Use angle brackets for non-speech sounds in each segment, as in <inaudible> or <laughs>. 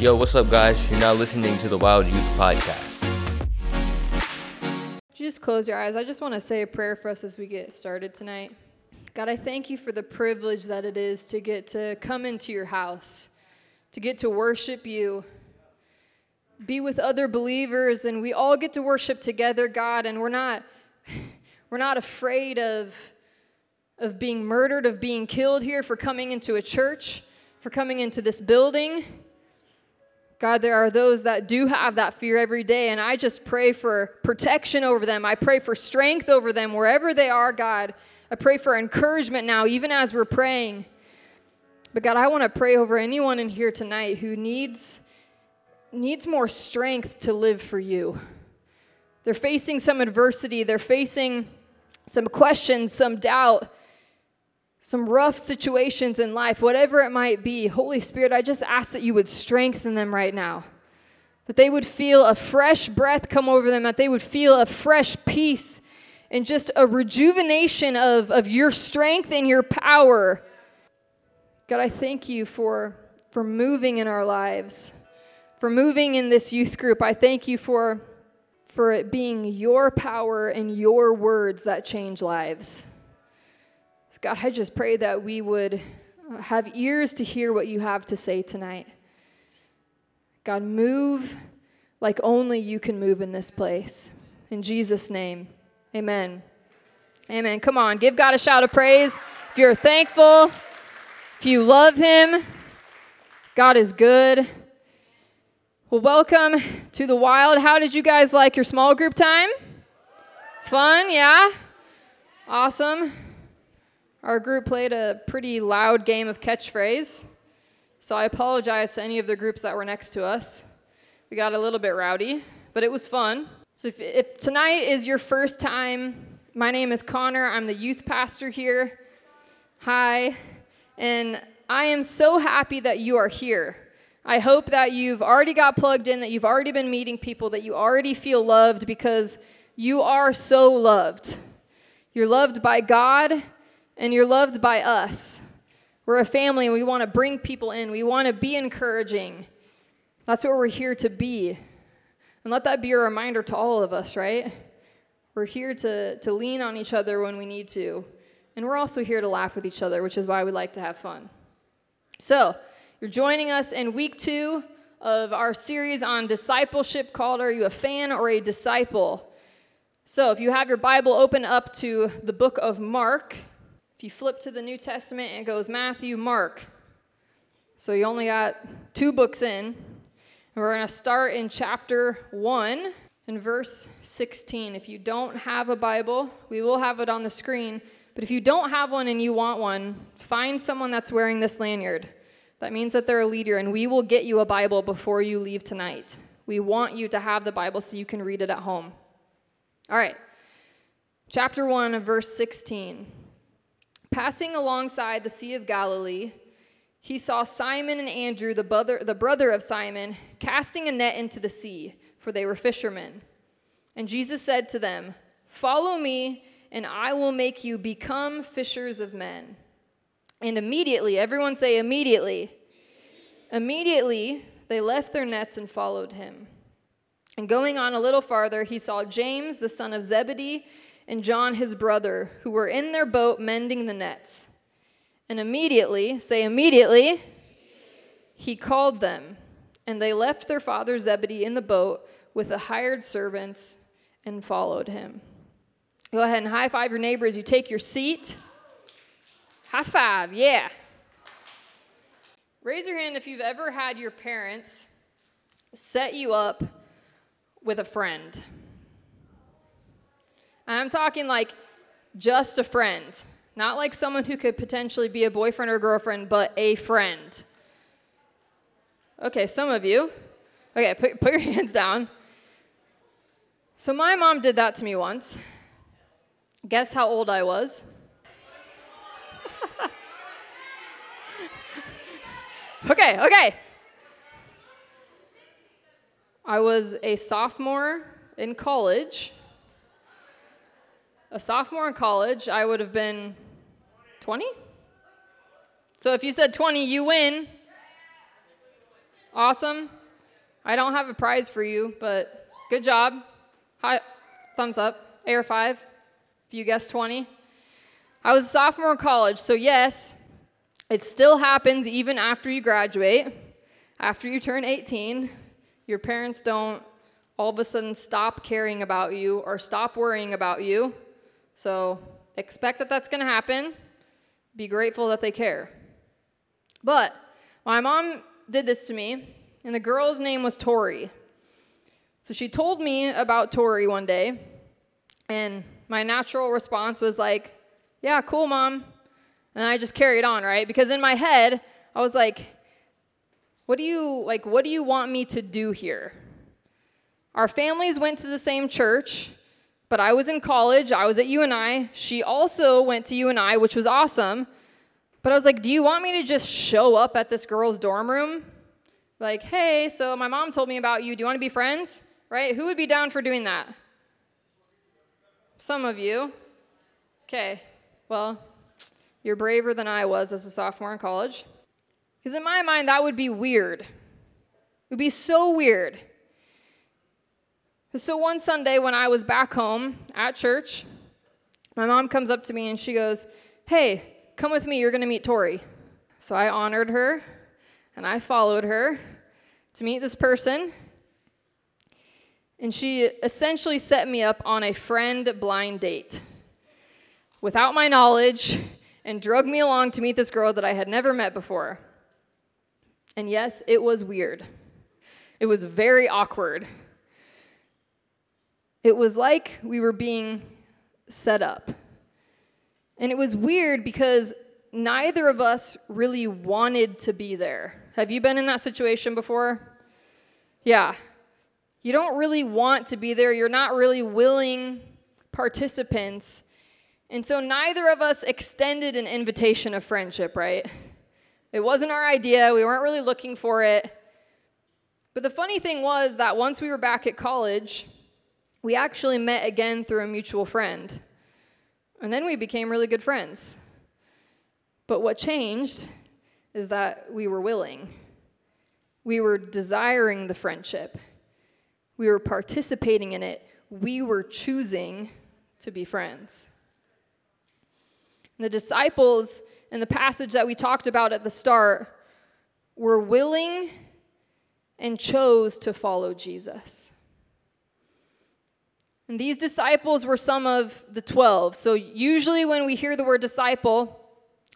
Yo, what's up, guys? You're now listening to the Wild Youth Podcast. Just close your eyes? I just want to say a prayer for us as we get started tonight. God, I thank you for the privilege that it is to get to come into your house, to get to worship you, be with other believers, and we all get to worship together, God, and we're not <sighs> we're not afraid of of being murdered, of being killed here for coming into a church, for coming into this building. God, there are those that do have that fear every day, and I just pray for protection over them. I pray for strength over them wherever they are, God. I pray for encouragement now, even as we're praying. But God, I want to pray over anyone in here tonight who needs needs more strength to live for you. They're facing some adversity, they're facing some questions, some doubt some rough situations in life, whatever it might be, Holy Spirit, I just ask that you would strengthen them right now. That they would feel a fresh breath come over them, that they would feel a fresh peace and just a rejuvenation of, of your strength and your power. God, I thank you for, for moving in our lives, for moving in this youth group. I thank you for, for it being your power and your words that change lives. God, I just pray that we would have ears to hear what you have to say tonight. God, move like only you can move in this place. In Jesus' name, amen. Amen. Come on, give God a shout of praise. If you're thankful, if you love Him, God is good. Well, welcome to the wild. How did you guys like your small group time? Fun, yeah? Awesome. Our group played a pretty loud game of catchphrase, so I apologize to any of the groups that were next to us. We got a little bit rowdy, but it was fun. So if, if tonight is your first time, my name is Connor. I'm the youth pastor here. Hi. And I am so happy that you are here. I hope that you've already got plugged in, that you've already been meeting people, that you already feel loved because you are so loved. You're loved by God, and you're loved by us. We're a family and we want to bring people in. We want to be encouraging. That's what we're here to be. And let that be a reminder to all of us, right? We're here to, to lean on each other when we need to. And we're also here to laugh with each other, which is why we like to have fun. So, you're joining us in week two of our series on discipleship called Are You a Fan or a Disciple? So, if you have your Bible open up to the book of Mark, if you flip to the New Testament, it goes Matthew, Mark. So you only got two books in. And we're going to start in chapter 1 and verse 16. If you don't have a Bible, we will have it on the screen. But if you don't have one and you want one, find someone that's wearing this lanyard. That means that they're a leader, and we will get you a Bible before you leave tonight. We want you to have the Bible so you can read it at home. All right. Chapter 1, verse 16. Passing alongside the Sea of Galilee, he saw Simon and Andrew, the brother, the brother of Simon, casting a net into the sea, for they were fishermen. And Jesus said to them, Follow me, and I will make you become fishers of men. And immediately, everyone say, immediately. Immediately, they left their nets and followed him. And going on a little farther, he saw James, the son of Zebedee, and John his brother, who were in their boat mending the nets. And immediately, say immediately, he called them, and they left their father Zebedee in the boat with the hired servants and followed him. Go ahead and high five your neighbor as you take your seat. High five, yeah. Raise your hand if you've ever had your parents set you up with a friend. I'm talking like just a friend, not like someone who could potentially be a boyfriend or girlfriend, but a friend. Okay, some of you. Okay, put, put your <laughs> hands down. So my mom did that to me once. Guess how old I was? <laughs> okay, okay. I was a sophomore in college a sophomore in college, I would have been 20? So if you said 20, you win. Awesome. I don't have a prize for you, but good job. Hi, thumbs up. Air five. If you guessed 20. I was a sophomore in college, so yes, it still happens even after you graduate. After you turn 18, your parents don't all of a sudden stop caring about you or stop worrying about you. So expect that that's going to happen. Be grateful that they care. But my mom did this to me, and the girl's name was Tori. So she told me about Tori one day, and my natural response was like, Yeah, cool, mom. And I just carried on, right? Because in my head, I was like, what do you like what do you want me to do here? Our families went to the same church, but I was in college, I was at UNI. She also went to UNI, which was awesome. But I was like, do you want me to just show up at this girl's dorm room? Like, hey, so my mom told me about you. Do you want to be friends? Right? Who would be down for doing that? Some of you. Okay, well, you're braver than I was as a sophomore in college. Because in my mind, that would be weird. It would be so weird. So one Sunday when I was back home at church, my mom comes up to me and she goes, Hey, come with me, you're to meet Tori. So I honored her and I followed her to meet this person. And she essentially set me up on a friend blind date without my knowledge and drug me along to meet this girl that I had never met before. And yes, it was weird. It was very awkward. It was like we were being set up. And it was weird because neither of us really wanted to be there. Have you been in that situation before? Yeah. You don't really want to be there. You're not really willing participants. And so neither of us extended an invitation of friendship, right? It wasn't our idea. We weren't really looking for it. But the funny thing was that once we were back at college, we actually met again through a mutual friend. And then we became really good friends. But what changed is that we were willing. We were desiring the friendship. We were participating in it. We were choosing to be friends. The disciples in the passage that we talked about at the start were willing and chose to follow Jesus. And these disciples were some of the 12. So, usually, when we hear the word disciple,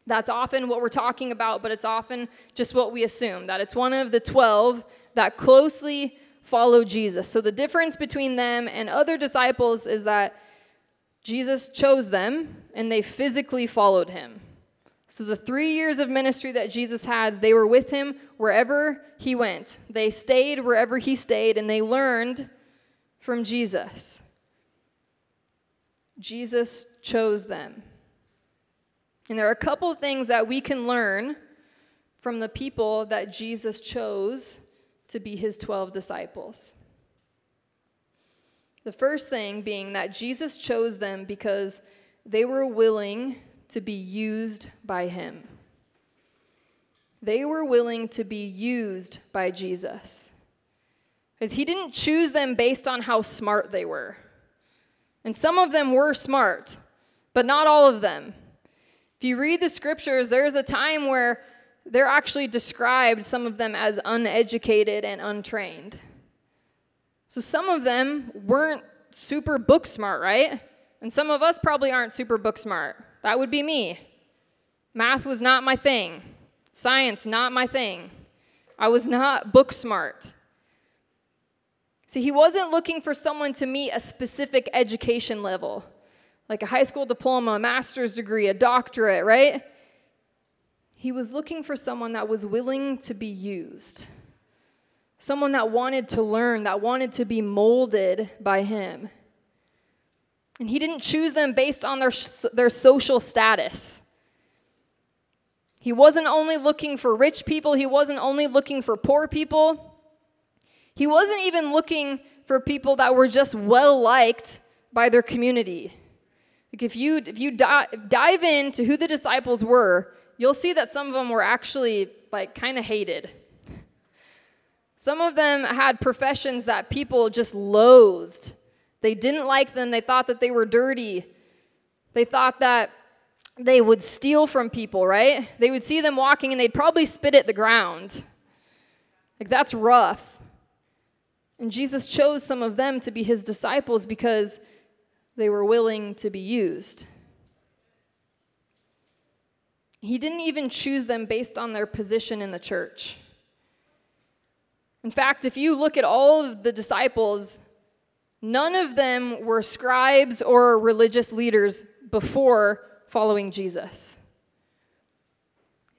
that's often what we're talking about, but it's often just what we assume that it's one of the 12 that closely follow Jesus. So, the difference between them and other disciples is that Jesus chose them and they physically followed him. So, the three years of ministry that Jesus had, they were with him wherever he went. They stayed wherever he stayed and they learned from Jesus. Jesus chose them. And there are a couple of things that we can learn from the people that Jesus chose to be his 12 disciples. The first thing being that Jesus chose them because they were willing to be used by him. They were willing to be used by Jesus. Because he didn't choose them based on how smart they were. And some of them were smart, but not all of them. If you read the scriptures, there's a time where they're actually described, some of them, as uneducated and untrained. So some of them weren't super book smart, right? And some of us probably aren't super book smart. That would be me. Math was not my thing. Science, not my thing. I was not book smart. See, he wasn't looking for someone to meet a specific education level, like a high school diploma, a master's degree, a doctorate, right? He was looking for someone that was willing to be used someone that wanted to learn, that wanted to be molded by him. And he didn't choose them based on their, their social status. He wasn't only looking for rich people, he wasn't only looking for poor people. He wasn't even looking for people that were just well liked by their community. Like if you if you di- dive into who the disciples were, you'll see that some of them were actually like kind of hated. Some of them had professions that people just loathed. They didn't like them, they thought that they were dirty. They thought that they would steal from people, right? They would see them walking and they'd probably spit at the ground. Like, that's rough. And Jesus chose some of them to be his disciples because they were willing to be used. He didn't even choose them based on their position in the church. In fact, if you look at all of the disciples, none of them were scribes or religious leaders before following Jesus.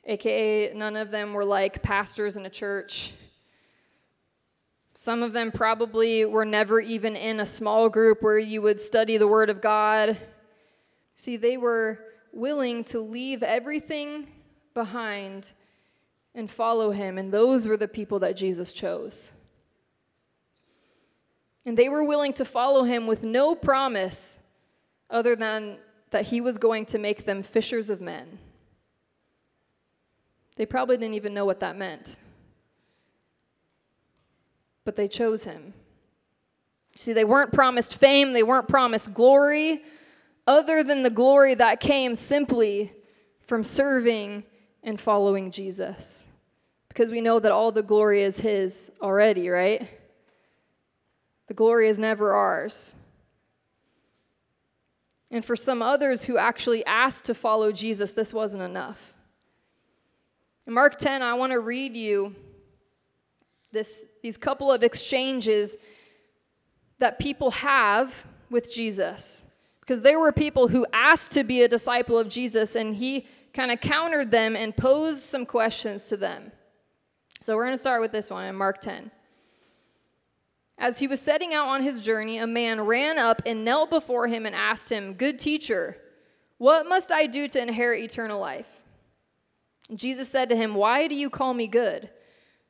AKA, none of them were like pastors in a church. Some of them probably were never even in a small group where you would study the Word of God. See, they were willing to leave everything behind and follow him. And those were the people that Jesus chose. And they were willing to follow him with no promise other than that he was going to make them fishers of men. They probably didn't even know what that meant. But they chose him. See, they weren't promised fame, they weren't promised glory, other than the glory that came simply from serving and following Jesus. Because we know that all the glory is His already, right? The glory is never ours. And for some others who actually asked to follow Jesus, this wasn't enough. In Mark 10, I want to read you this, these couple of exchanges that people have with Jesus. Because there were people who asked to be a disciple of Jesus, and he kind of countered them and posed some questions to them. So we're going to start with this one in Mark 10. As he was setting out on his journey, a man ran up and knelt before him and asked him, Good teacher, what must I do to inherit eternal life? Jesus said to him, Why do you call me good?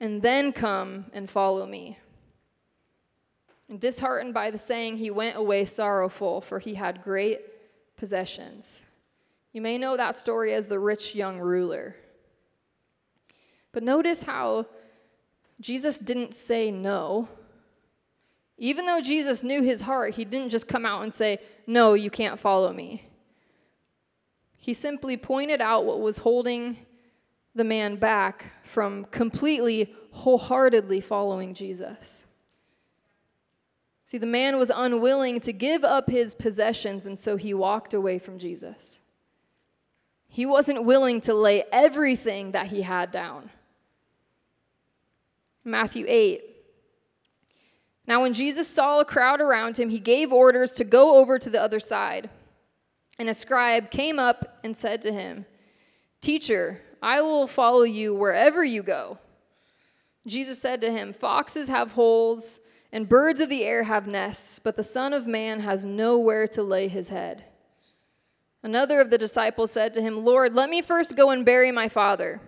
and then come and follow me. And disheartened by the saying, he went away sorrowful, for he had great possessions. You may know that story as the rich young ruler. But notice how Jesus didn't say no. Even though Jesus knew his heart, he didn't just come out and say, No, you can't follow me. He simply pointed out what was holding the man back from completely, wholeheartedly following Jesus. See, the man was unwilling to give up his possessions, and so he walked away from Jesus. He wasn't willing to lay everything that he had down. Matthew 8. Now, when Jesus saw a crowd around him, he gave orders to go over to the other side. And a scribe came up and said to him, Teacher, I will follow you wherever you go. Jesus said to him, Foxes have holes, and birds of the air have nests, but the Son of Man has nowhere to lay his head. Another of the disciples said to him, Lord, let me first go and bury my father.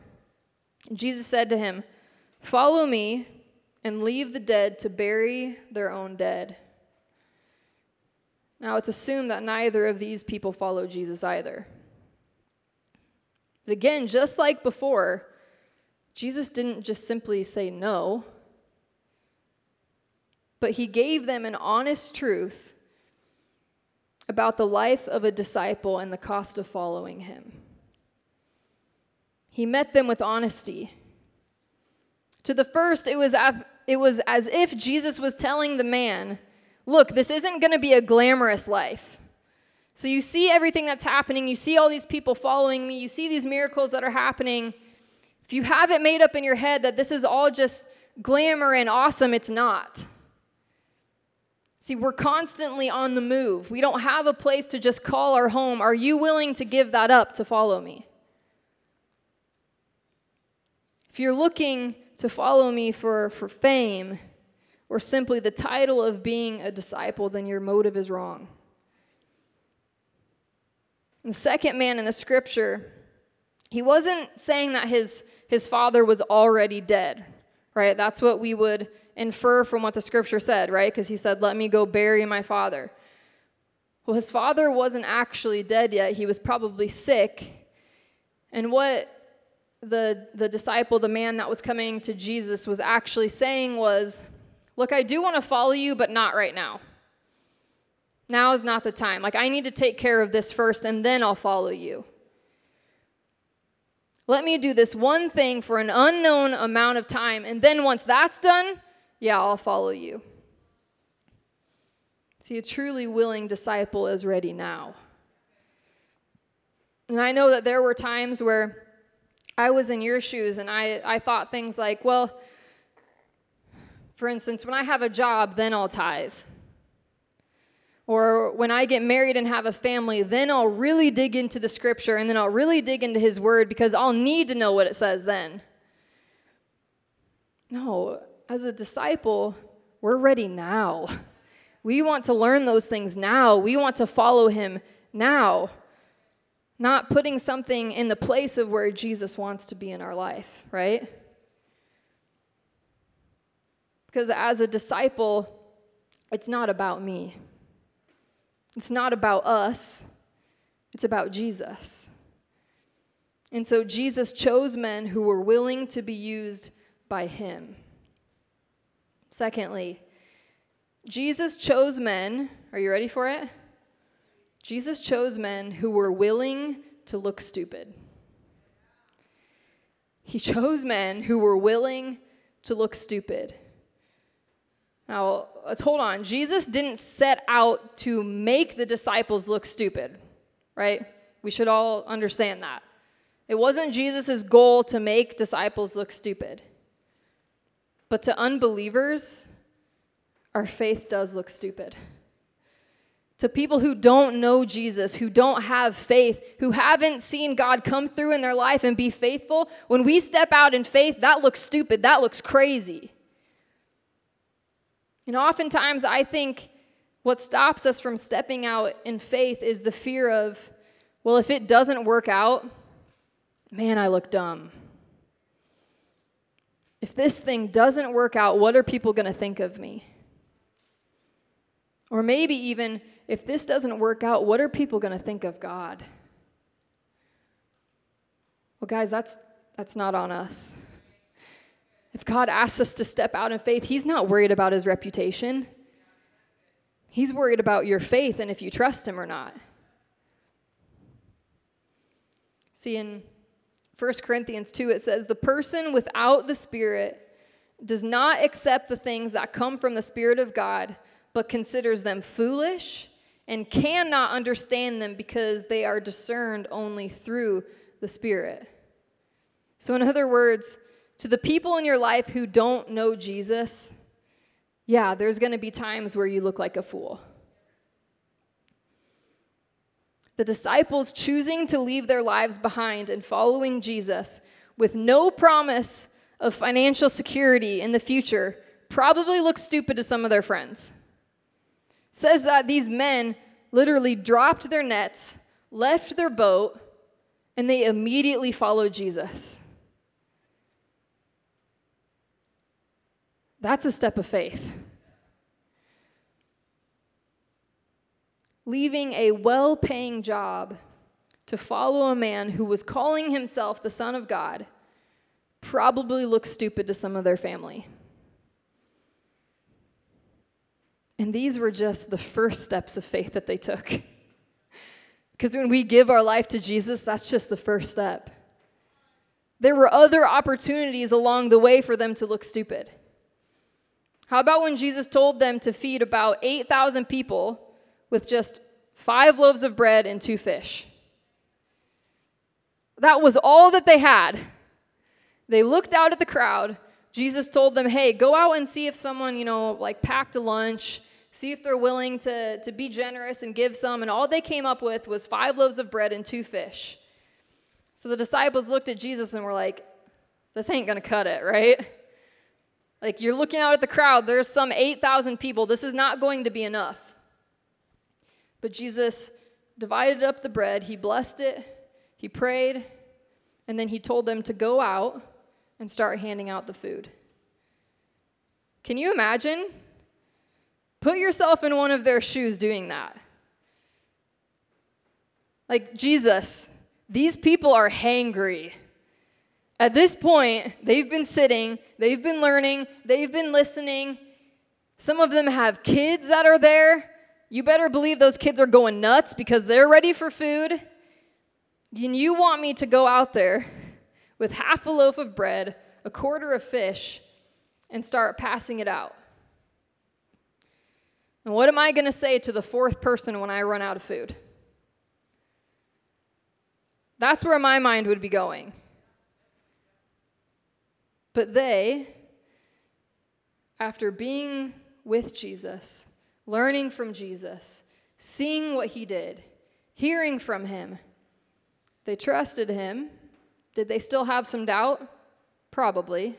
Jesus said to him, Follow me and leave the dead to bury their own dead. Now, it's assumed that neither of these people followed Jesus either. But again, just like before, Jesus didn't just simply say no, but he gave them an honest truth about the life of a disciple and the cost of following him. He met them with honesty. To the first, it was, it was as if Jesus was telling the man, Look, this isn't going to be a glamorous life. So you see everything that's happening. You see all these people following me. You see these miracles that are happening. If you have it made up in your head that this is all just glamour and awesome, it's not. See, we're constantly on the move. We don't have a place to just call our home. Are you willing to give that up to follow me? If you're looking to follow me for, for fame or simply the title of being a disciple, then your motive is wrong. The second man in the scripture, he wasn't saying that his, his father was already dead, right? That's what we would infer from what the scripture said, right? Because he said, Let me go bury my father. Well, his father wasn't actually dead yet, he was probably sick. And what the, the disciple, the man that was coming to Jesus, was actually saying was, Look, I do want to follow you, but not right now. Now is not the time. Like, I need to take care of this first, and then I'll follow you. Let me do this one thing for an unknown amount of time, and then once that's done, yeah, I'll follow you. See, a truly willing disciple is ready now. And I know that there were times where I was in your shoes and I, I thought things like, well, for instance, when I have a job, then I'll tithe. Or when I get married and have a family, then I'll really dig into the scripture and then I'll really dig into his word because I'll need to know what it says then. No, as a disciple, we're ready now. We want to learn those things now. We want to follow him now, not putting something in the place of where Jesus wants to be in our life, right? Because as a disciple, it's not about me. It's not about us. It's about Jesus. And so Jesus chose men who were willing to be used by him. Secondly, Jesus chose men, are you ready for it? Jesus chose men who were willing to look stupid. He <laughs> chose men who were willing to look stupid. Now, let's hold on. Jesus didn't set out to make the disciples look stupid, right? We should all understand that. It wasn't Jesus' goal to make disciples look stupid. But to unbelievers, our faith does look stupid. To people who don't know Jesus, who don't have faith, who haven't seen God come through in their life and be faithful, when we step out in faith, that looks stupid. That looks crazy. And oftentimes, I think what stops us from stepping out in faith is the fear of, well, if it doesn't work out, man, I look dumb. If this thing doesn't work out, what are people going to think of me? Or maybe even, if this doesn't work out, what are people going to think of God? Well, guys, that's, that's not on us. If God asks us to step out in faith, He's not worried about His reputation. He's worried about your faith and if you trust Him or not. See, in 1 Corinthians 2, it says, The person without the Spirit does not accept the things that come from the Spirit of God, but considers them foolish and cannot understand them because they are discerned only through the Spirit. So, in other words, to the people in your life who don't know Jesus, yeah, there's going to be times where you look like a fool. The disciples choosing to leave their lives behind and following Jesus with no promise of financial security in the future probably look stupid to some of their friends. It says that these men literally dropped their nets, left their boat, and they immediately followed Jesus. That's a step of faith. Leaving a well paying job to follow a man who was calling himself the Son of God probably looks stupid to some of their family. And these were just the first steps of faith that they took. <laughs> Because when we give our life to Jesus, that's just the first step. There were other opportunities along the way for them to look stupid. How about when Jesus told them to feed about 8,000 people with just five loaves of bread and two fish? That was all that they had. They looked out at the crowd. Jesus told them, hey, go out and see if someone, you know, like packed a lunch, see if they're willing to, to be generous and give some. And all they came up with was five loaves of bread and two fish. So the disciples looked at Jesus and were like, this ain't going to cut it, right? Like you're looking out at the crowd, there's some 8,000 people. This is not going to be enough. But Jesus divided up the bread, he blessed it, he prayed, and then he told them to go out and start handing out the food. Can you imagine? Put yourself in one of their shoes doing that. Like, Jesus, these people are hangry. At this point, they've been sitting, they've been learning, they've been listening. Some of them have kids that are there. You better believe those kids are going nuts because they're ready for food. And you want me to go out there with half a loaf of bread, a quarter of fish, and start passing it out. And what am I going to say to the fourth person when I run out of food? That's where my mind would be going. But they, after being with Jesus, learning from Jesus, seeing what he did, hearing from him, they trusted him. Did they still have some doubt? Probably.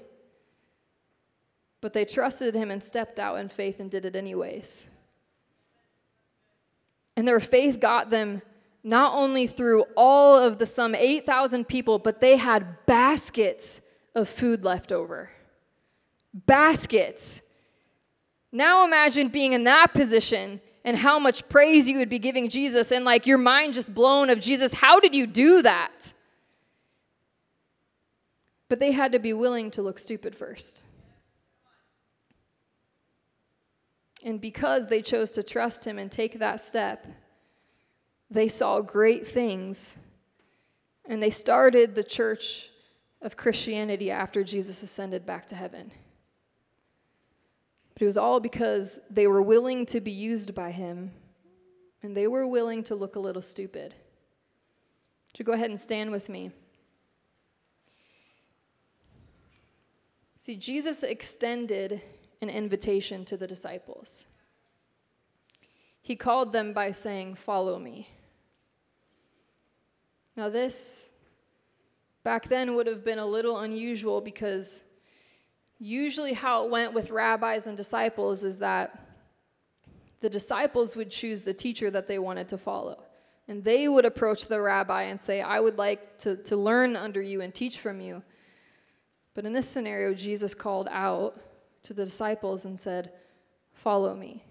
But they trusted him and stepped out in faith and did it anyways. And their faith got them not only through all of the some 8,000 people, but they had baskets of food left over. Baskets. Now imagine being in that position and how much praise you would be giving Jesus, and like your mind just blown of Jesus, how did you do that? But they had to be willing to look stupid first. And because they chose to trust him and take that step, they saw great things. And they started the church of Christianity after Jesus ascended back to heaven. But it was all because they were willing to be used by him and they were willing to look a little stupid. You go ahead and stand with me? See, Jesus extended an invitation to the disciples. He called them by saying, Follow me. Now, this back then would have been a little unusual because usually how it went with rabbis and disciples is that the disciples would choose the teacher that they wanted to follow. And they would approach the rabbi and say, I would like to, to learn under you and teach from you. But in this scenario, Jesus called out to the disciples and said, Follow me.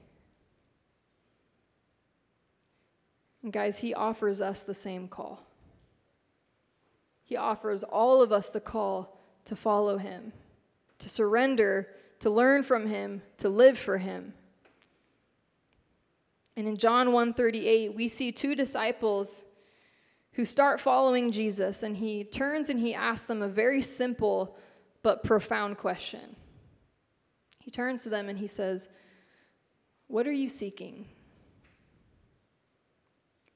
And guys, he offers us the same call. He offers all of us the call to follow him, to surrender, to learn from him, to live for him. And in John 1:38, we see two disciples who start following Jesus and he turns and he asks them a very simple but profound question. He turns to them and he says, "What are you seeking?"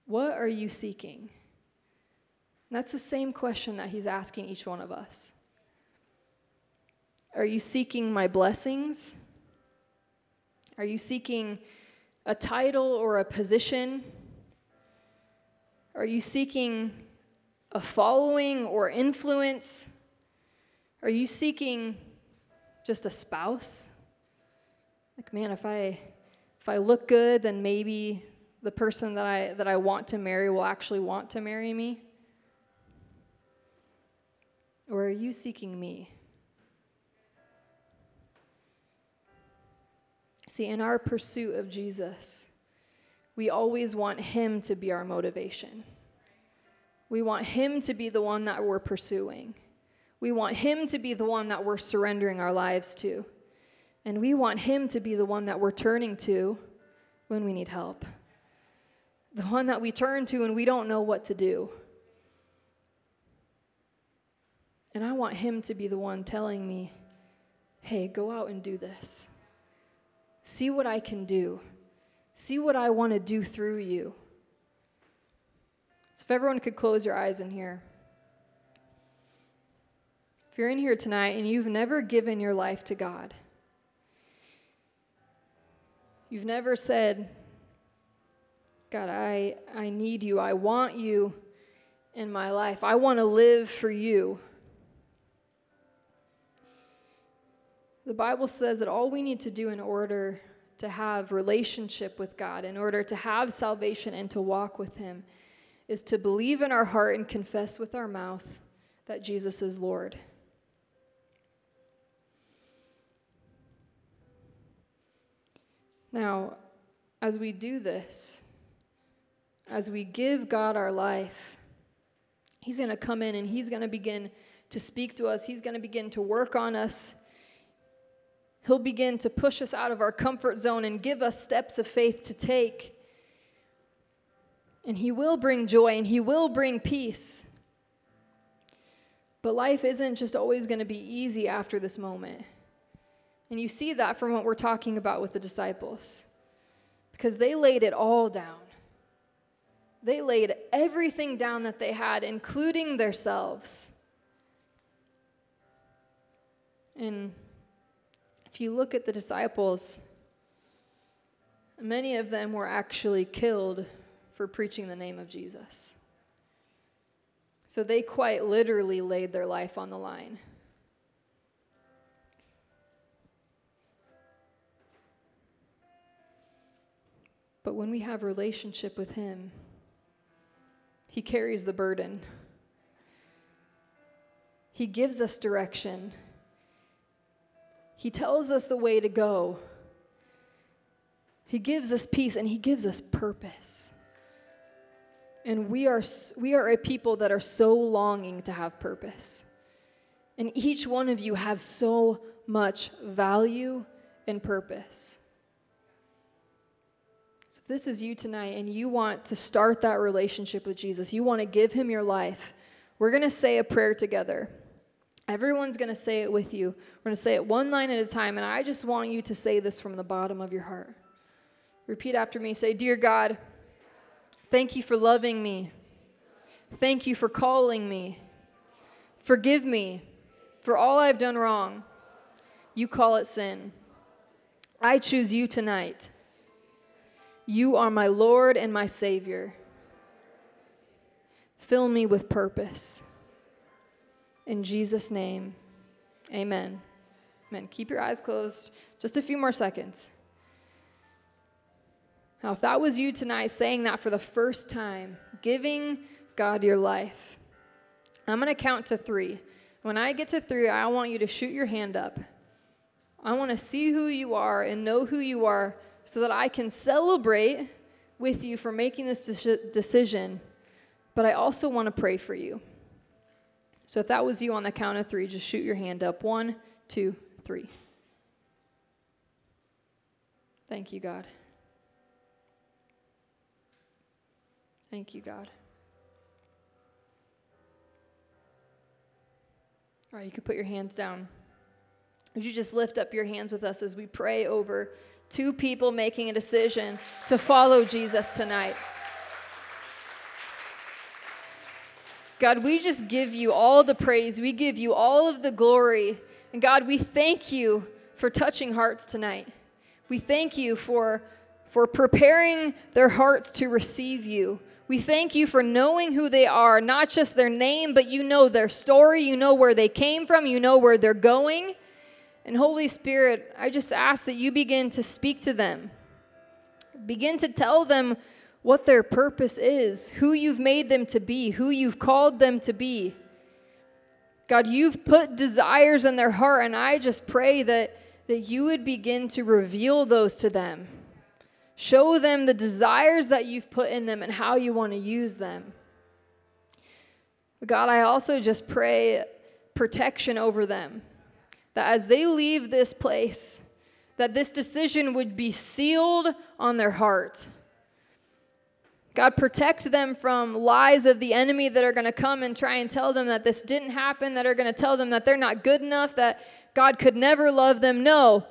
What are you seeking? That's the same question that he's asking each one of us. Are you seeking my blessings? Are you seeking a title or a position? Are you seeking a following or influence? Are you seeking just a spouse? Like, man, if I if I look good, then maybe the person that I that I want to marry will actually want to marry me. Or are you seeking me? See, in our pursuit of Jesus, we always want Him to be our motivation. We want Him to be the one that we're pursuing. We want Him to be the one that we're surrendering our lives to. And we want Him to be the one that we're turning to when we need help. The one that we turn to when we don't know what to do. And I want Him to be the one telling me, hey, go out and do this. See what I can do. See what I want to do through you. So, if everyone could close your eyes in here. If you're in here tonight and you've never given your life to God, you've never said, God, I, I need you. I want you in my life. I want to live for you. The Bible says that all we need to do in order to have relationship with God, in order to have salvation and to walk with him is to believe in our heart and confess with our mouth that Jesus is Lord. Now, as we do this, as we give God our life, He's going to come in and He's going to begin to speak to us. He's going to begin to work on us. He'll begin to push us out of our comfort zone and give us steps of faith to take. And He will bring joy and He will bring peace. But life isn't just always going to be easy after this moment. And you see that from what we're talking about with the disciples. Because they laid it all down. They laid everything down that they had, including themselves. And if you look at the disciples, many of them were actually killed for preaching the name of Jesus. So they quite literally laid their life on the line. But when we have relationship with him, he carries the burden. He gives us direction. He tells us the way to go. He gives us peace and he gives us purpose. And we are, we are a people that are so longing to have purpose. And each one of you have so much value and purpose. So if this is you tonight and you want to start that relationship with Jesus, you want to give him your life, we're going to say a prayer together. Everyone's going to say it with you. We're going to say it one line at a time, and I just want you to say this from the bottom of your heart. Repeat after me. Say, Dear God, Thank you for loving me. Thank you for calling me. Forgive me for all I've done wrong. You call it sin. I choose you tonight. You are my Lord and my Savior. Fill me with purpose. In Jesus' name, amen. Amen. Keep your eyes closed just a few more seconds. Now, if that was you tonight saying that for the first time, giving God your life, I'm going to count to three. When I get to three, I want you to shoot your hand up. I want to see who you are and know who you are so that I can celebrate with you for making this decision, but I also want to pray for you. So if that was you on the count of three, just shoot your hand up. One, two, three. Thank you, God. Thank you, God. All right, you could put your hands down. Would you just lift up your hands with us as we pray over two people making a decision to follow Jesus tonight? God, we just give you all the praise. We give you all of the glory. And God, we thank you for touching hearts tonight. We thank you for, for preparing their hearts to receive you. We thank you for knowing who they are, not just their name, but you know their story, you know where they came from, you know where they're going. And Holy Spirit, I just ask that you begin to speak to them. Begin to tell them what their purpose is, who you've made them to be, who you've called them to be. God, you've put desires in their heart, and I just pray that, that you would begin to reveal those to them. Show them the desires that you've put in them and how you want to use them. God, I also just pray protection over them. That as they leave this place, that this decision would be sealed on their heart. God, protect them from lies of the enemy that are going to come and try and tell them that this didn't happen, that are going to tell them that they're not good enough, that God could never love them. No,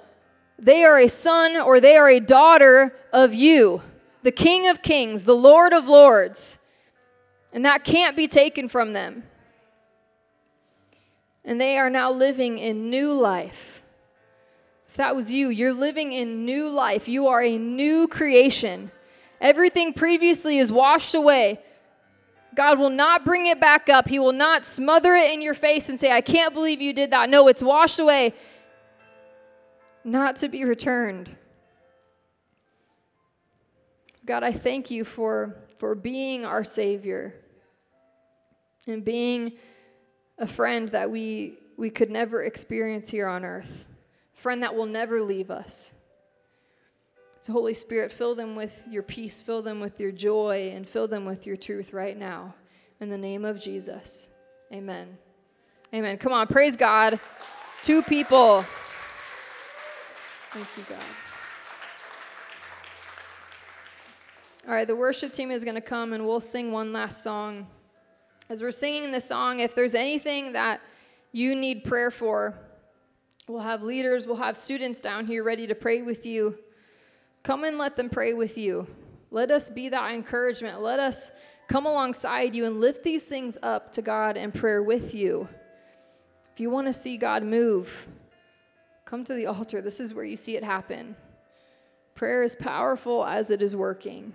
they are a son or they are a daughter of you, the King of Kings, the Lord of Lords. And that can't be taken from them. And they are now living in new life. If that was you, you're living in new life. You are a new creation. Everything previously is washed away. God will not bring it back up. He will not smother it in your face and say, I can't believe you did that. No, it's washed away. not to be returned. God, I thank you for, for being our Savior and being a friend that we, we could never experience here on earth, friend that will never leave us. So, Holy Spirit, fill them with your peace, fill them with your joy, and fill them with your truth right now. In the name of Jesus. Amen. Amen. Come on, praise God. Two people. Thank you, God. All right, the worship team is going to come and we'll sing one last song. As we're singing this song, if there's anything that you need prayer for, we'll have leaders, we'll have students down here ready to pray with you. Come and let them pray with you. Let us be that encouragement. Let us come alongside you and lift these things up to God in prayer with you. If you want to see God move, come to the altar. This is where you see it happen. Prayer is powerful as it is working.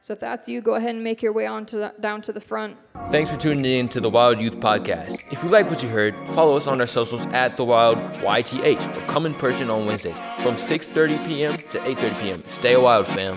So if that's you, go ahead and make your way on to the, down to the front. Thanks for tuning in to the Wild Youth Podcast. If you like what you heard, follow us on our socials at the Wild YTH or come in person on Wednesdays from 6:30 p.m. to 8:30 p.m. Stay wild, fam.